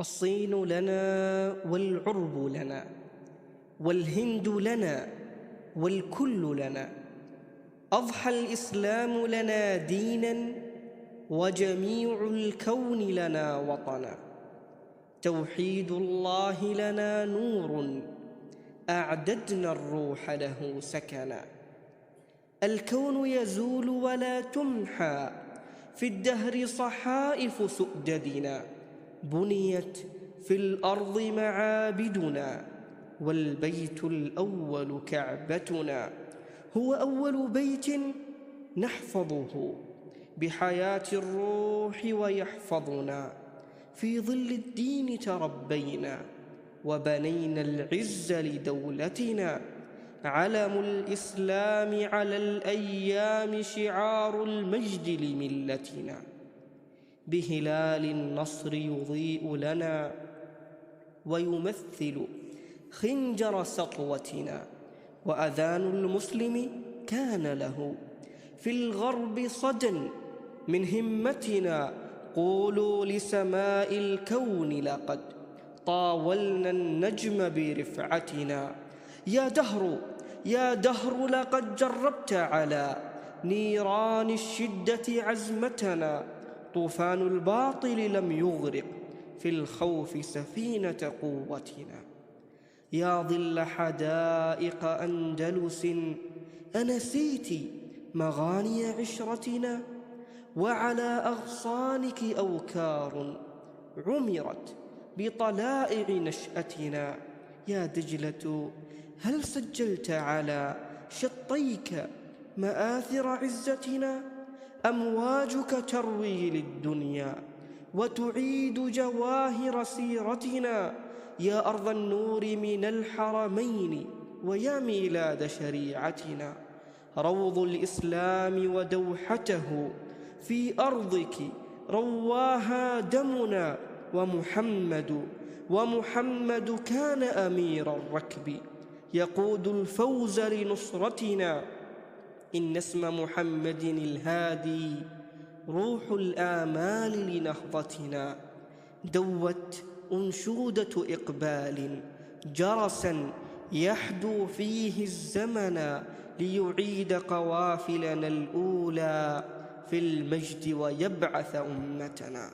الصين لنا والعرب لنا والهند لنا والكل لنا. أضحى الإسلام لنا دينا وجميع الكون لنا وطنا. توحيد الله لنا نور أعددنا الروح له سكنا. الكون يزول ولا تمحى في الدهر صحائف سؤددنا. بنيت في الأرض معابدنا والبيت الأول كعبتنا. هو أول بيت نحفظه بحياة الروح ويحفظنا. في ظل الدين تربينا وبنينا العز لدولتنا. علم الإسلام على الأيام شعار المجد لملتنا. بهلال النصر يضيء لنا ويمثل خنجر سطوتنا وأذان المسلم كان له في الغرب صدى من همتنا قولوا لسماء الكون لقد طاولنا النجم برفعتنا يا دهر يا دهر لقد جربت على نيران الشدة عزمتنا طوفان الباطل لم يغرق في الخوف سفينة قوتنا. يا ظل حدائق أندلس أنسيت مغاني عشرتنا وعلى أغصانك أوكار عمرت بطلائع نشأتنا. يا دجلة هل سجلت على شطيك مآثر عزتنا؟ أمواجك تروي للدنيا وتعيد جواهر سيرتنا يا أرض النور من الحرمين ويا ميلاد شريعتنا روض الإسلام ودوحته في أرضك رواها دمنا ومحمد ومحمد كان أمير الركب. يقود الفوز لنصرتنا إن اسم محمد الهادي روح الآمال لنهضتنا. دوت أنشودة إقبال جرسا يحدو فيه الزمن ليعيد قوافلنا الأولى في المجد ويبعث أمتنا.